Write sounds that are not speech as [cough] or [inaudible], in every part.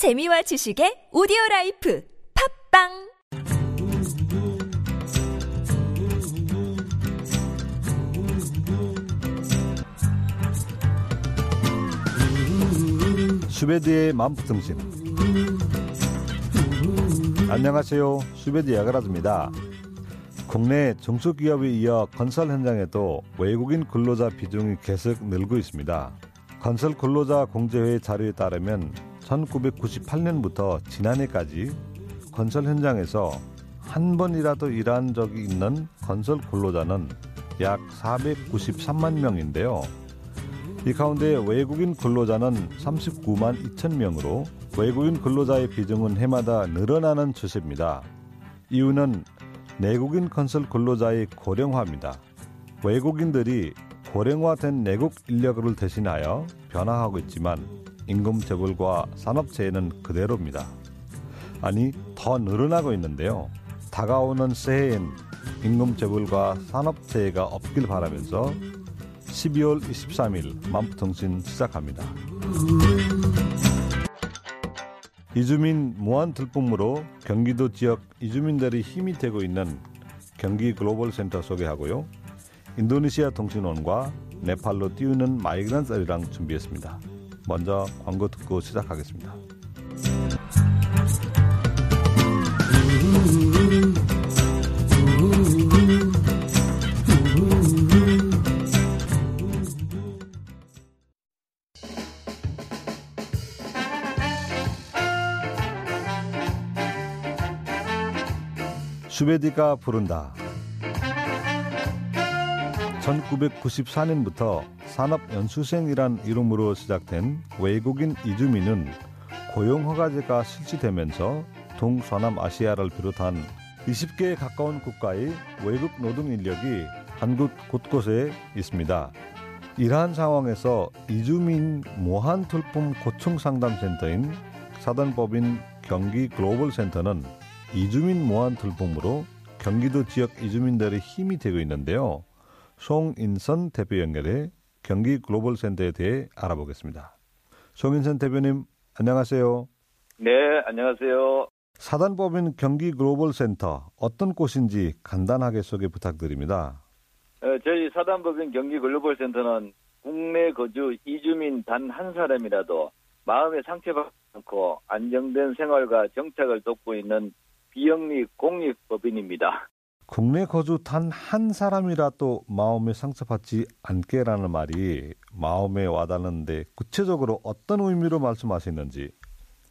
재미와 지식의 오디오 라이프 팝빵! 수베드의 맘부등심. 안녕하세요. 수베드 야가라즈입니다. 국내 중소기업에 이어 건설 현장에도 외국인 근로자 비중이 계속 늘고 있습니다. 건설 근로자 공제회 자료에 따르면 1998년부터 지난해까지 건설 현장에서 한 번이라도 일한 적이 있는 건설 근로자는 약 493만 명인데요. 이 가운데 외국인 근로자는 39만 2천 명으로 외국인 근로자의 비중은 해마다 늘어나는 추세입니다. 이유는 내국인 건설 근로자의 고령화입니다. 외국인들이 고령화된 내국 인력을 대신하여 변화하고 있지만 임금 재벌과 산업체에는 그대로입니다. 아니 더 늘어나고 있는데요. 다가오는 새해엔 임금 재벌과 산업체가 없길 바라면서 12월 23일 만부통신 시작합니다. 이주민 무한 들품으로 경기도 지역 이주민들이 힘이 되고 있는 경기 글로벌 센터 소개하고요. 인도네시아 통신원과 네팔로 띄우는 마이그란썰이랑 준비했습니다. 먼저 광고 듣고 시작하겠습니다. 수베디가 부른다. 1994년부터 산업연수생이란 이름으로 시작된 외국인 이주민은 고용허가제가 실시되면서 동서남아시아를 비롯한 20개에 가까운 국가의 외국 노동 인력이 한국 곳곳에 있습니다. 이러한 상황에서 이주민 무한툴품 고충 상담센터인 사단법인 경기 글로벌 센터는 이주민 무한툴품으로 경기도 지역 이주민들의 힘이 되고 있는데요. 송인선 대표 연결해 경기 글로벌 센터에 대해 알아보겠습니다. 송인선 대표님 안녕하세요. 네, 안녕하세요. 사단법인 경기 글로벌 센터 어떤 곳인지 간단하게 소개 부탁드립니다. 어, 저희 사단법인 경기 글로벌 센터는 국내 거주 이주민 단 한 사람이라도 마음에 상처받지 않고 안정된 생활과 정착을 돕고 있는 비영리 공익법인입니다. 국내 거주 단 한 사람이라도 마음에 상처받지 않게라는 말이 마음에 와닿는데 구체적으로 어떤 의미로 말씀하시는지.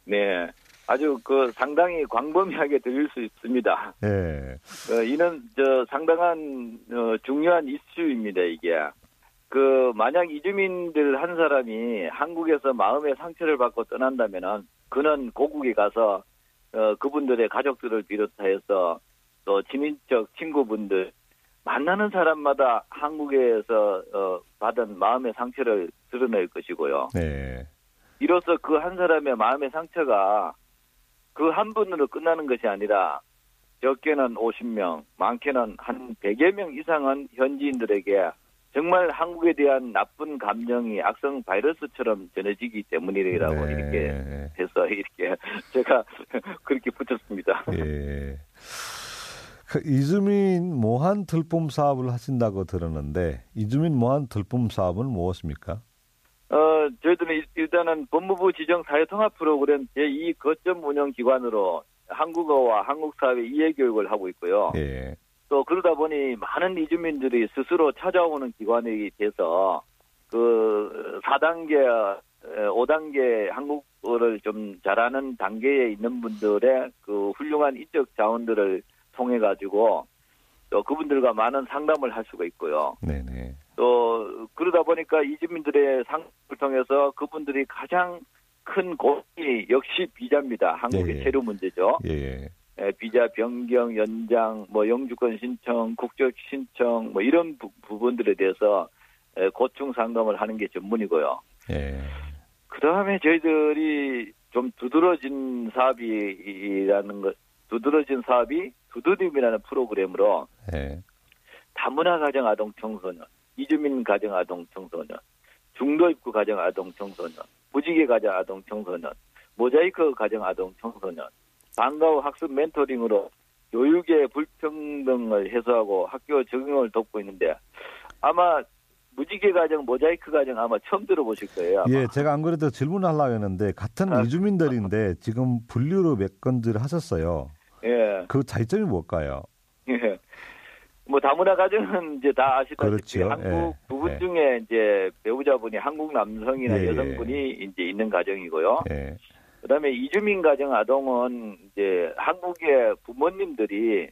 네, 아주 그 상당히 광범위하게 들릴 수 있습니다. 예. 어, 이는 저 상당한 어, 중요한 이슈입니다. 이게 그 만약 이주민들 한 사람이 한국에서 마음의 상처를 받고 떠난다면은 그는 고국에 가서 어, 그분들의 가족들을 비롯하여서 또 친인척 친구분들 만나는 사람마다 한국에서 어, 받은 마음의 상처를 드러낼 것이고요. 네. 이로써 그 한 사람의 마음의 상처가 그 한 분으로 끝나는 것이 아니라 적게는 50명, 많게는 한 100여 명 이상은 현지인들에게 정말 한국에 대한 나쁜 감정이 악성 바이러스처럼 전해지기 때문이라고 네. 이렇게 해서 이렇게 [laughs] 제가 그렇게 붙였습니다. 예. 그 이주민 모한 들품 사업을 하신다고 들었는데 이주민 모한 들품 사업은 무엇입니까? 어, 저희들은 일- 일단은 법무부 지정 사회 통합 프로그램 제2 거점 운영 기관으로 한국어와 한국 사회 이해 교육을 하고 있고요. 예. 또 그러다 보니 많은 이주민들이 스스로 찾아오는 기관이 돼서 그 4단계, 5단계 한국어를 좀 잘하는 단계에 있는 분들의 그 훌륭한 인적 자원들을 통해 가지고 또 그분들과 많은 상담을 할 수가 있고요. 네네. 또 그러다 보니까 이주민들의 상담을 통해서 그분들이 가장 큰 고민이 역시 비자입니다. 한국의 예, 예. 체류 문제죠. 예. 예, 비자 변경, 연장, 뭐 영주권 신청, 국적 신청, 뭐 이런 부, 부분들에 대해서 예, 고충 상담을 하는 게 전문이고요. 예. 그 다음에 저희들이 좀 두드러진 사업이라는 것, 두드러진 사업이 두드림이라는 프로그램으로 예. 다문화 가정 아동 청소년, 이주민 가정 아동 청소년, 중도 입구 가정 아동 청소년, 무지개 가정 아동 청소년, 모자이크 가정 아동 청소년, 방과 후 학습 멘토링으로 교육의 불평등을 해소하고 학교 적응을 돕고 있는데 아마 무지개 가정, 모자이크 가정 아마 처음 들어보실 거예요. 아마. 예, 제가 안 그래도 질문하려고 했는데 같은 아. 이주민들인데 지금 분류로 몇 건들 하셨어요. 예. 그 차이점이 뭘까요? 예. 뭐 다문화 가정은 이제 다 아시다시피 그렇죠. 한국 예. 부부 예. 중에 이제 배우자분이 한국 남성이나 예, 예. 여성분이 이제 있는 가정이고요. 예. 그다음에 이주민 가정 아동은 이제 한국의 부모님들이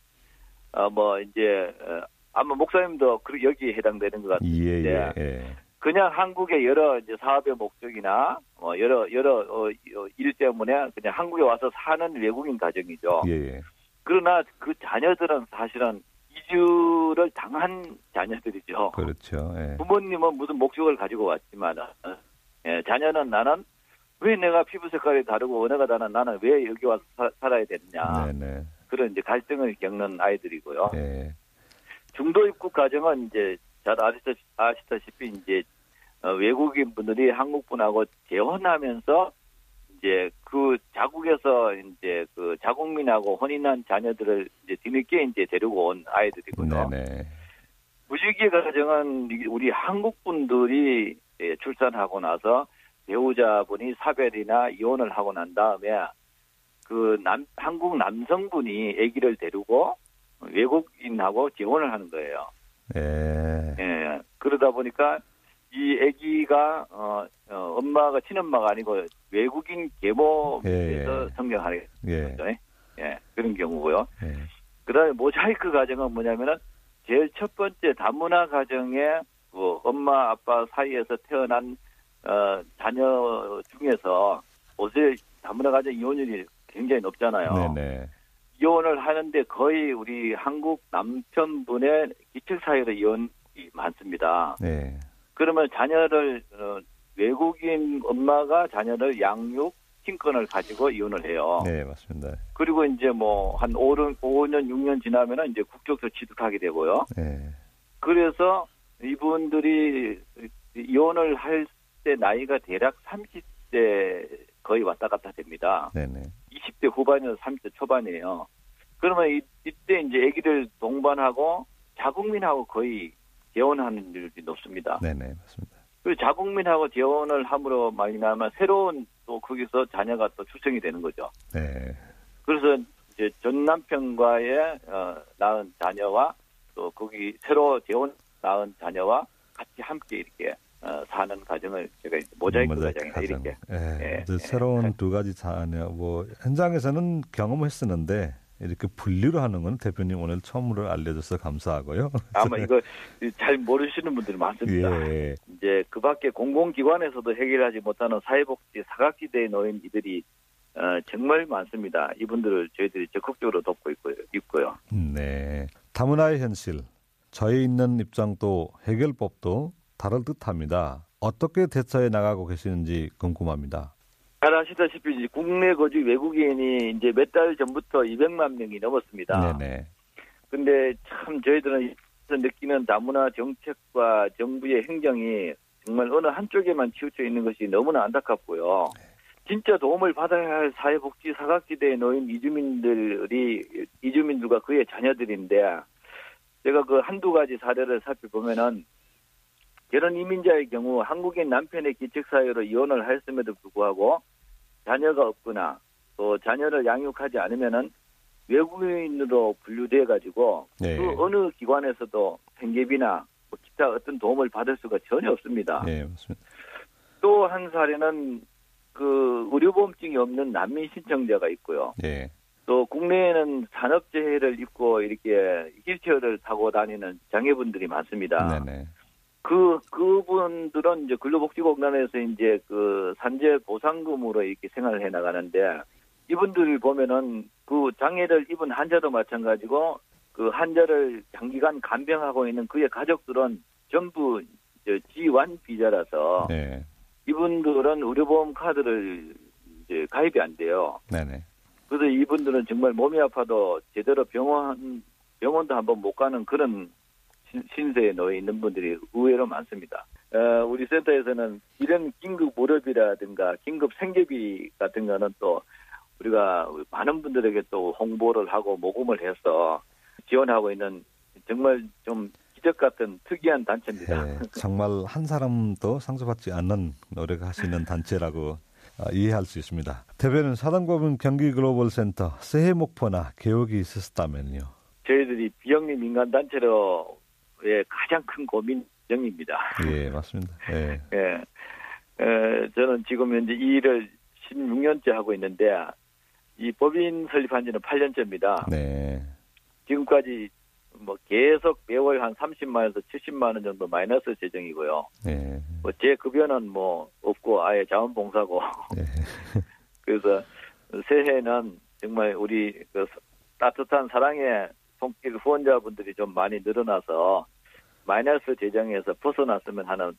어뭐 이제 어, 아마 목사님도 그 여기에 해당되는 것 같아요. 예, 예, 네. 예. 그냥 한국의 여러 이제 사업의 목적이나 뭐 여러 여러 어, 어, 일 때문에 그냥 한국에 와서 사는 외국인 가정이죠. 예, 예. 그러나 그 자녀들은 사실은 이주를 당한 자녀들이죠. 그렇죠. 예. 부모님은 무슨 목적을 가지고 왔지만 예, 자녀는 나는 왜 내가 피부 색깔이 다르고 언어가 다른 나는 왜 여기 와서 사- 살아야 되느냐 네, 네. 그런 이제 갈등을 겪는 아이들이고요. 예. 중도 입국 가정은 이제 잘 아시다, 아시다시피 이제 어, 외국인 분들이 한국 분하고 재혼하면서 이제 그 자국에서 이제 그 자국민하고 혼인한 자녀들을 이제 뒤늦게 이제 데리고 온 아이들이고요. 네, 네. 무지개 가정은 우리 한국 분들이 예, 출산하고 나서 배우자분이 사별이나 이혼을 하고 난 다음에 그 남, 한국 남성분이 아기를 데리고 외국인하고 재혼을 하는 거예요. 예. 예, 그러다 보니까 이 아기가 어, 어, 엄마가 친엄마가 아니고 외국인 계모에서 예. 성장하는 예. 거죠. 예, 그런 경우고요. 예. 그다음에 모자이크 가정은 뭐냐면은 제일 첫 번째 다문화 가정에 그 엄마 아빠 사이에서 태어난 어, 자녀 중에서 요새 다문화 가정 이혼율이 굉장히 높잖아요. 네, 네. 이혼을 하는데 거의 우리 한국 남편분의 기책 사유로 이혼이 많습니다. 네. 그러면 자녀를 어, 외국인 엄마가 자녀를 양육 친권을 가지고 이혼을 해요. 네, 맞습니다. 그리고 이제 뭐 한 5년, 5년, 6년 지나면은 이제 국적도 취득하게 되고요. 네. 그래서 이분들이 이혼을 할 때 나이가 대략 30대 거의 왔다 갔다 됩니다. 네, 네. 20대 후반에서 30대 초반이에요. 그러면 이, 이때 이제 아기를 동반하고 자국민하고 거의 재혼하는 일이 높습니다. 네, 네, 맞습니다. 그리고 자국민하고 재혼을 함으로 말미암아 새로운 또 거기서 자녀가 또 출생이 되는 거죠. 네. 그래서 이제 전 남편과의 어, 낳은 자녀와 또 거기 새로 재혼 낳은 자녀와 같이 함께 이렇게 어, 사는 가정을 제가 이제 모자이크 가정이다 이렇게 예. 예. 그 새로운 두 가지 자녀 뭐 현장에서는 경험했었는데 이렇게 분류를 하는 건 대표님 오늘 처음으로 알려줘서 감사하고요. [laughs] 아마 이거 잘 모르시는 분들이 많습니다. 예. 이제 그 밖에 공공기관에서도 해결하지 못하는 사회복지 사각지대에 놓인 이들이 어, 정말 많습니다. 이분들을 저희들이 적극적으로 돕고 있고요. 있고요. 네. 다문화의 현실, 저희 있는 입장도 해결법도 다를 듯합니다. 어떻게 대처해 나가고 계시는지 궁금합니다. 잘 아시다시피 국내 거주 외국인이 이제 몇 달 전부터 200만 명이 넘었습니다. 네네. 근데 참 저희들은 느끼는 다문화 정책과 정부의 행정이 정말 어느 한쪽에만 치우쳐 있는 것이 너무나 안타깝고요. 진짜 도움을 받아야 할 사회복지 사각지대에 놓인 이주민들이 이주민들과 그의 자녀들인데 제가 그 한두 가지 사례를 살펴보면은 결혼 이민자의 경우 한국인 남편의 기책 사유로 이혼을 했음에도 불구하고 자녀가 없거나 또 자녀를 양육하지 않으면은 외국인으로 분류돼 가지고 네. 그 어느 기관에서도 생계비나 뭐 기타 어떤 도움을 받을 수가 전혀 없습니다. 네, 맞습니다. 또 한 사례는 그 의료보험증이 없는 난민 신청자가 있고요. 예. 또 국내에는 산업재해를 입고 이렇게 휠체어를 타고 다니는 장애분들이 많습니다. 네네. 그 그분들은 이제 근로복지공단에서 이제 그 산재 보상금으로 이렇게 생활을 해 나가는데 이분들 보면은 그 장애를 입은 환자도 마찬가지고 그 환자를 장기간 간병하고 있는 그의 가족들은 전부 이제 지완 비자라서 네. 이분들은 의료보험 카드를 이제 가입이 안 돼요. 네네. 그래서 이분들은 정말 몸이 아파도 제대로 병원 병원도 한번 못 가는 그런 신- 신세에 놓여 있는 분들이 의외로 많습니다. 어, 우리 센터에서는 이런 긴급 무렵이라든가 긴급 생계비 같은 거는 또 우리가 많은 분들에게 또 홍보를 하고 모금을 해서 지원하고 있는 정말 좀 기적 같은 특이한 단체입니다. 예, 정말 한 사람도 상처받지 않는 노력을 하시는 단체라고 아, 이해할 수 있습니다. 대변인 사단법인 경기 글로벌 센터 새해 목표나 계획이 있으셨다면요. 저희들이 비영리 민간 단체로 의 가장 큰 고민 정입니다. 예, 맞습니다. 예. [laughs] 예. 에, 저는 지금 현재 이 일을 16년째 하고 있는데 이 법인 설립한 지는 8년째입니다. 네. 지금까지 뭐 계속 매월 한 30만 에서 70만 원 정도 마이너스 재정이고요. 예. 뭐제 급여는 뭐 없고 아예 자원봉사고 예. [laughs] 그래서 새해는 정말 우리 그 따뜻한 사랑의 손길 후원자분들이 좀 많이 늘어나서 마이너스 재정에서 벗어났으면 하는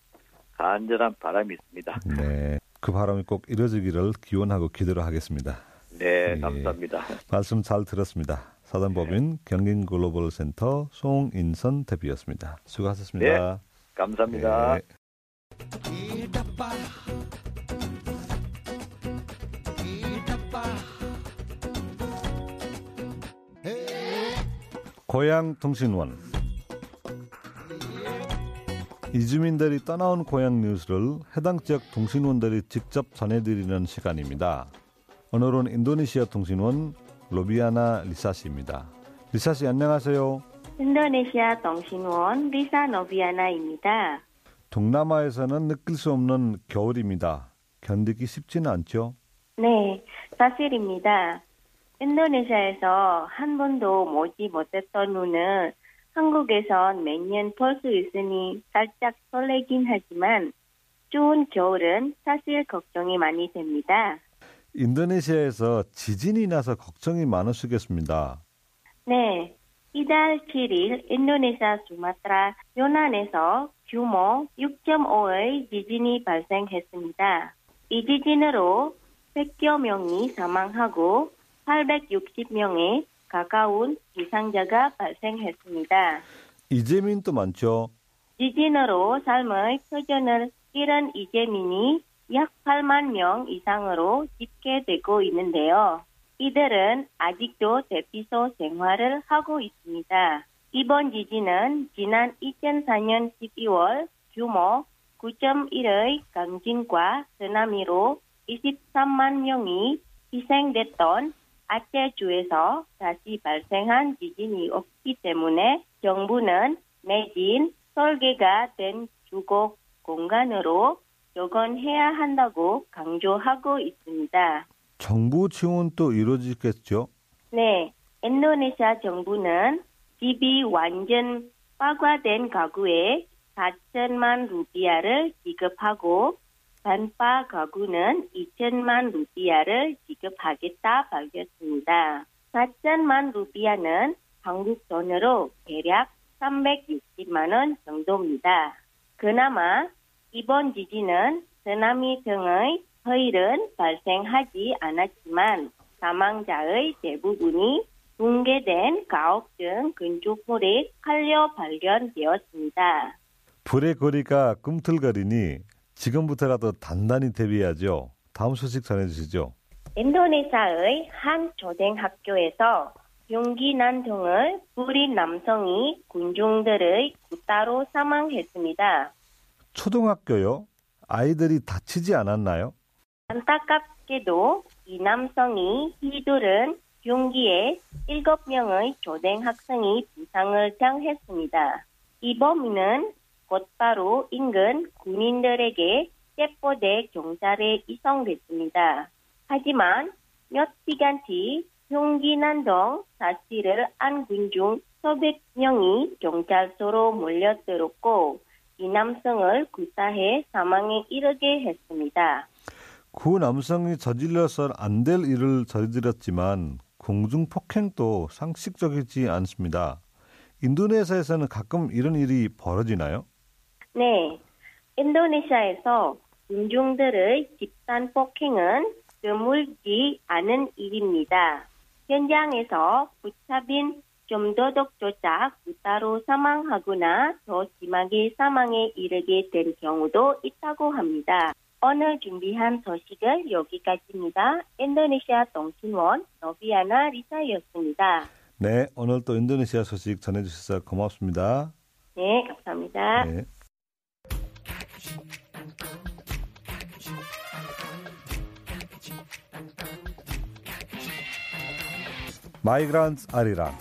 간절한 바람이 있습니다. 네. 그 바람이 꼭 이루어지기를 기원하고 기도를 하겠습니다. 네, 예. 감사합니다. 말씀 잘 들었습니다. 사단법인 경인 글로벌 센터 송인선 대표였습니다. 수고하셨습니다. 감사합니다. 네. 고향 통신원 이주민들이 떠나온 고향 뉴스를 해당 지역 통신원들이 직접 전해드리는 시간입니다. 오늘은 인도네시아 통신원 로비아나 리사 씨입니다. 리사 씨 안녕하세요. 인도네시아 통신원 리사 노비아나입니다. 동남아에서는 느낄 수 없는 겨울입니다. 견디기 쉽지는 않죠? 네, 사실입니다. 인도네시아에서 한 번도 보지 못했던 눈을 한국에선 매년 볼 수 있으니 살짝 설레긴 하지만 추운 겨울은 사실 걱정이 많이 됩니다. 인도네시아에서 지진이 나서 걱정이 많으시겠습니다. 네, 이달 7일 인도네시아 수마트라 요난에서 규모 6.5의 지진이 발생했습니다. 이 지진으로 100여 명이 사망하고 860명에 가까운 부상자가 발생했습니다. 이재민도 많죠? 지진으로 삶의 터전을 잃은 이재민이 약 8만 명 이상으로 집계되고 있는데요. 이들은 아직도 대피소 생활을 하고 있습니다. 이번 지진은 지난 2004년 12월 규모 9.1의 강진과 쓰나미로 23만 명이 희생됐던 아체주에서 다시 발생한 지진이 없기 때문에 정부는 매진 설계가 된 주거 공간으로 조건해야 한다고 강조하고 있습니다. 정부 지원도 이루어지겠죠? 네, 인도네시아 정부는 집이 완전 파괴된 가구에 4천만 루피아를 지급하고 단파 가구는 2천만 루피아를 지급하겠다 밝혔습니다. 4천만 루피아는 한국 돈으로 대략 360만 원 정도입니다. 그나마 이번 지진은 쓰나미 등의 허일은 발생하지 않았지만 사망자의 대부분이 붕괴된 가옥 등 건축물에 칼려 발견되었습니다. 불의 거리가 꿈틀거리니 지금부터라도 단단히 대비해야죠. 다음 소식 전해주시죠. 인도네시아의 한 초등학교에서 용기 난동을 부린 남성이 군중들의 구타로 사망했습니다. 초등학교요? 아이들이 다치지 않았나요? 안타깝게도 이 남성이 휘두른 용기에 7명의 초등학생이 부상을 당했습니다. 이 범인은 곧바로 인근 군인들에게 체포돼 경찰에 이송됐습니다. 하지만 몇 시간 뒤 용기 난동 사실을 안 군 중 수백 명이 경찰서로 몰려들었고 이 남성을 구타해 사망에 이르게 했습니다. 그 남성이 저질러서 안될 일을 저질렀지만 공중 폭행도 상식적이지 않습니다. 인도네시아에서는 가끔 이런 일이 벌어지나요? 네, 인도네시아에서 군중들의 집단 폭행은 드물지 않은 일입니다. 현장에서 붙잡힌 좀 더덕조작 무따로 사망하거나 더 심하게 사망에 이르게 된 경우도 있다고 합니다. 오늘 준비한 소식은 여기까지입니다. 인도네시아 통신원 노비아나 리사였습니다. 네, 오늘 또 인도네시아 소식 전해주셔서 고맙습니다. 네, 감사합니다. 네. 마이그란트 아리랑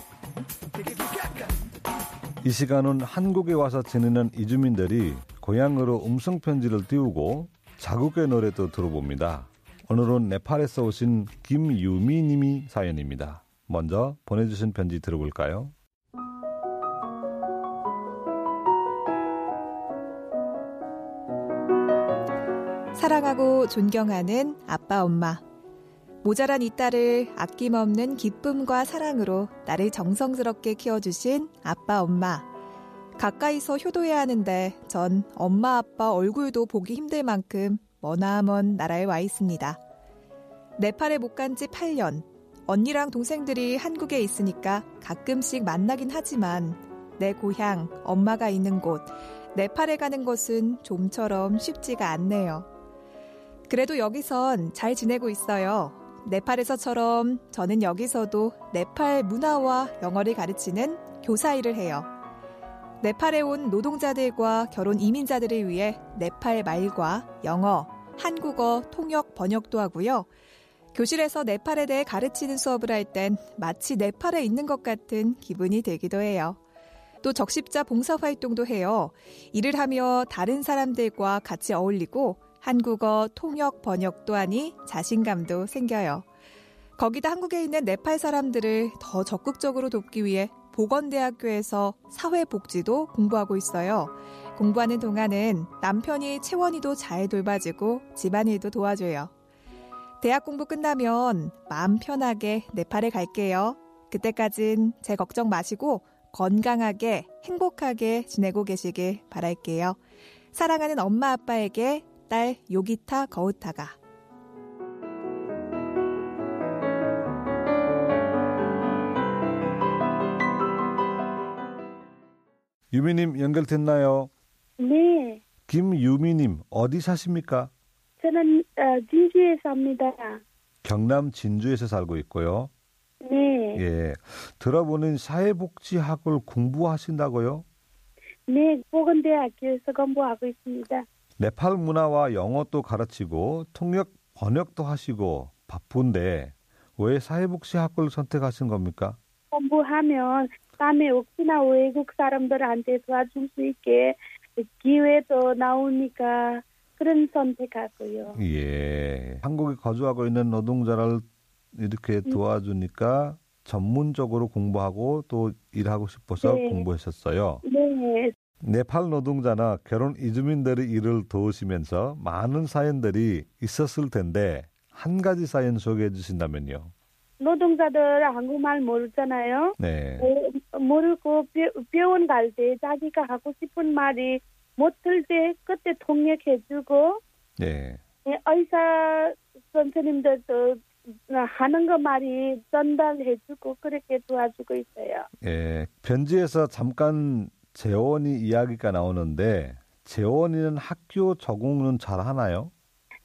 이 시간은 한국에 와서 지내는 이주민들이 고향으로 음성 편지를 띄우고 자국의 노래도 들어봅니다. 오늘은 네팔에서 오신 김유미 님이 사연입니다. 먼저 보내주신 편지 들어볼까요? 사랑하고 존경하는 아빠, 엄마. 모자란 이 딸을 아낌없는 기쁨과 사랑으로 나를 정성스럽게 키워주신 아빠, 엄마. 가까이서 효도해야 하는데 전 엄마, 아빠 얼굴도 보기 힘들 만큼 머나먼 나라에 와 있습니다. 네팔에 못 간 지 8년. 언니랑 동생들이 한국에 있으니까 가끔씩 만나긴 하지만 내 고향, 엄마가 있는 곳, 네팔에 가는 것은 좀처럼 쉽지가 않네요. 그래도 여기선 잘 지내고 있어요. 네팔에서처럼 저는 여기서도 네팔 문화와 영어를 가르치는 교사 일을 해요. 네팔에 온 노동자들과 결혼 이민자들을 위해 네팔 말과 영어, 한국어 통역 번역도 하고요. 교실에서 네팔에 대해 가르치는 수업을 할 땐 마치 네팔에 있는 것 같은 기분이 들기도 해요. 또 적십자 봉사 활동도 해요. 일을 하며 다른 사람들과 같이 어울리고 한국어 통역 번역도 하니 자신감도 생겨요. 거기다 한국에 있는 네팔 사람들을 더 적극적으로 돕기 위해 보건대학교에서 사회복지도 공부하고 있어요. 공부하는 동안은 남편이 채원이도 잘 돌봐주고 집안일도 도와줘요. 대학 공부 끝나면 마음 편하게 네팔에 갈게요. 그때까진 제 걱정 마시고 건강하게 행복하게 지내고 계시길 바랄게요. 사랑하는 엄마 아빠에게 딸 요기타 거우타가 유미님 연결됐나요? 네, 김유미님 어디 사십니까? 저는 어, 진주에 삽니다. 경남 진주에서 살고 있고요. 네, 예. 들어보는 사회복지학을 공부하신다고요? 네, 보건대학교에서 공부하고 있습니다. 네팔 문화와 영어도 가르치고 통역 번역도 하시고 바쁜데 왜 사회복지학을 선택하신 겁니까? 공부하면 다음에 혹시나 외국 사람들한테 도와줄 수 있게 기회도 나오니까 그런 선택하고요. 예. 한국에 거주하고 있는 노동자를 이렇게 도와주니까 전문적으로 공부하고 또 일하고 싶어서 네. 공부하셨어요. 네, 네팔 노동자나 결혼 이주민들의 일을 도우시면서 많은 사연들이 있었을 텐데 한 가지 사연 소개해 주신다면요. 노동자들 한국말 모르잖아요. 네. 어, 모르고 배- 병원 갈 때 자기가 하고 싶은 말이 못 들 때 그때 통역해주고 예. 예, 의사 선생님들도 하는 거 말이 전달해주고 그렇게 도와주고 있어요. 예. 편지에서 잠깐 재원이 이야기가 나오는데 재원이는 학교 적응은 잘 하나요?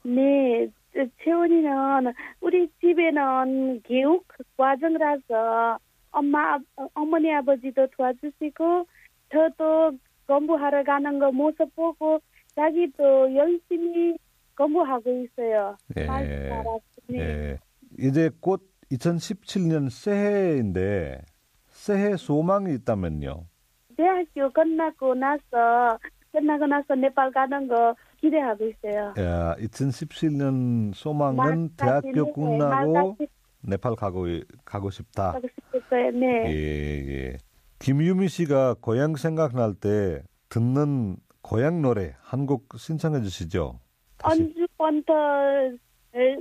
네, 저- 채원이는 우리 집에는 교육 과정이라서 엄마, 아- 어머니 아버지도 도와주시고 저도 공부하러 가는 거 모습 보고 자기도 열심히 공부하고 있어요. 예. 네. 예. 이제 곧 2017년 새해인데 새해 소망이 있다면요. 대학교 끝나고 나서 끝나고 나서 네팔 가는 거 기대하고 있어요. 예, 2017년 소망은 대학교 네, 끝나고 말까지 네팔 가고 가고 싶다. 가고 싶었어요. 네. 예, 예. 김유미 씨가 고향 생각날 때 듣는 고향 노래 한 곡 신청해 주시죠. 언주 번터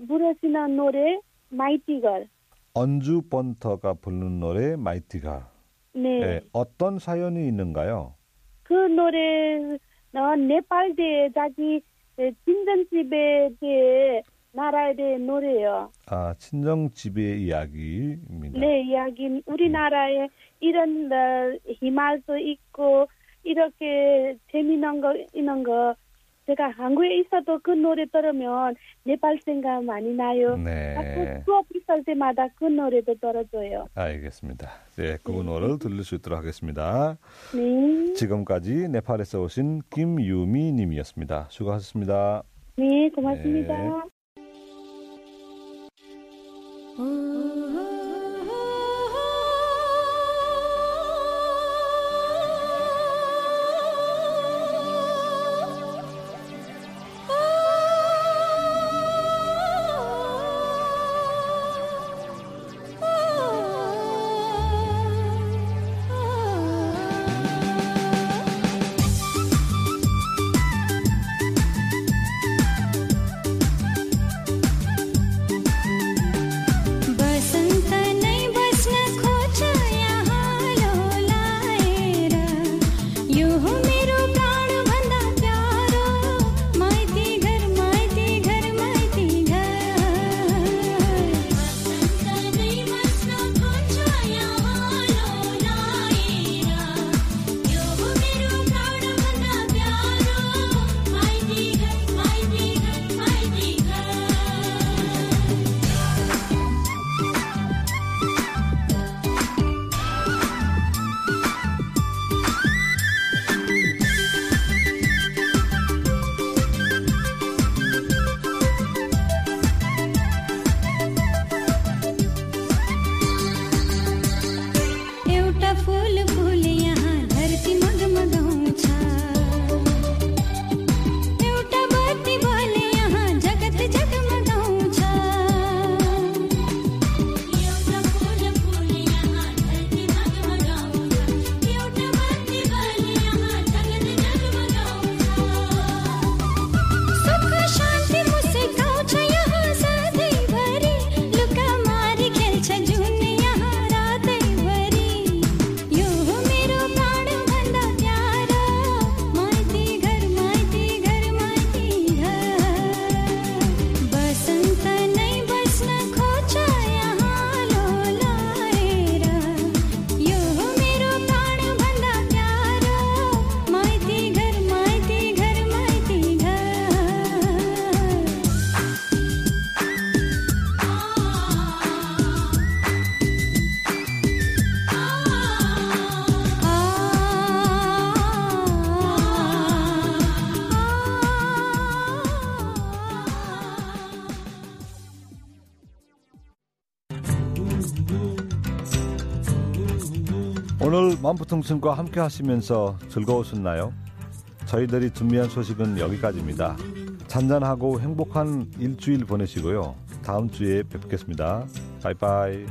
부르시는 노래 마이티걸. 언주 번터가 부르는 노래 마이티가. 네. 예, 어떤 사연이 있는가요? 그 노래는 네팔 대 자기 친정집에 대해 나라에 대해 노래요. 아, 친정 집의 이야기입니다. 네, 이야기 우리나라에 이런 어, 희망도 있고 이렇게 재미난 거 있는 거 제가 한국에 있어도 그 노래 들으면 네팔 생각 많이 나요. 네. 자꾸 수업 있을 때마다 그 노래도 들어줘요. 알겠습니다. 네, 그 노래를 들릴 수 있도록 하겠습니다. 네, 지금까지 네팔에서 오신 김유미 님이었습니다. 수고하셨습니다. 네, 고맙습니다. 네. 오늘 만푸통신과 함께 하시면서 즐거우셨나요? 저희들이 준비한 소식은 여기까지입니다. 잔잔하고 행복한 일주일 보내시고요. 다음 주에 뵙겠습니다. 바이바이.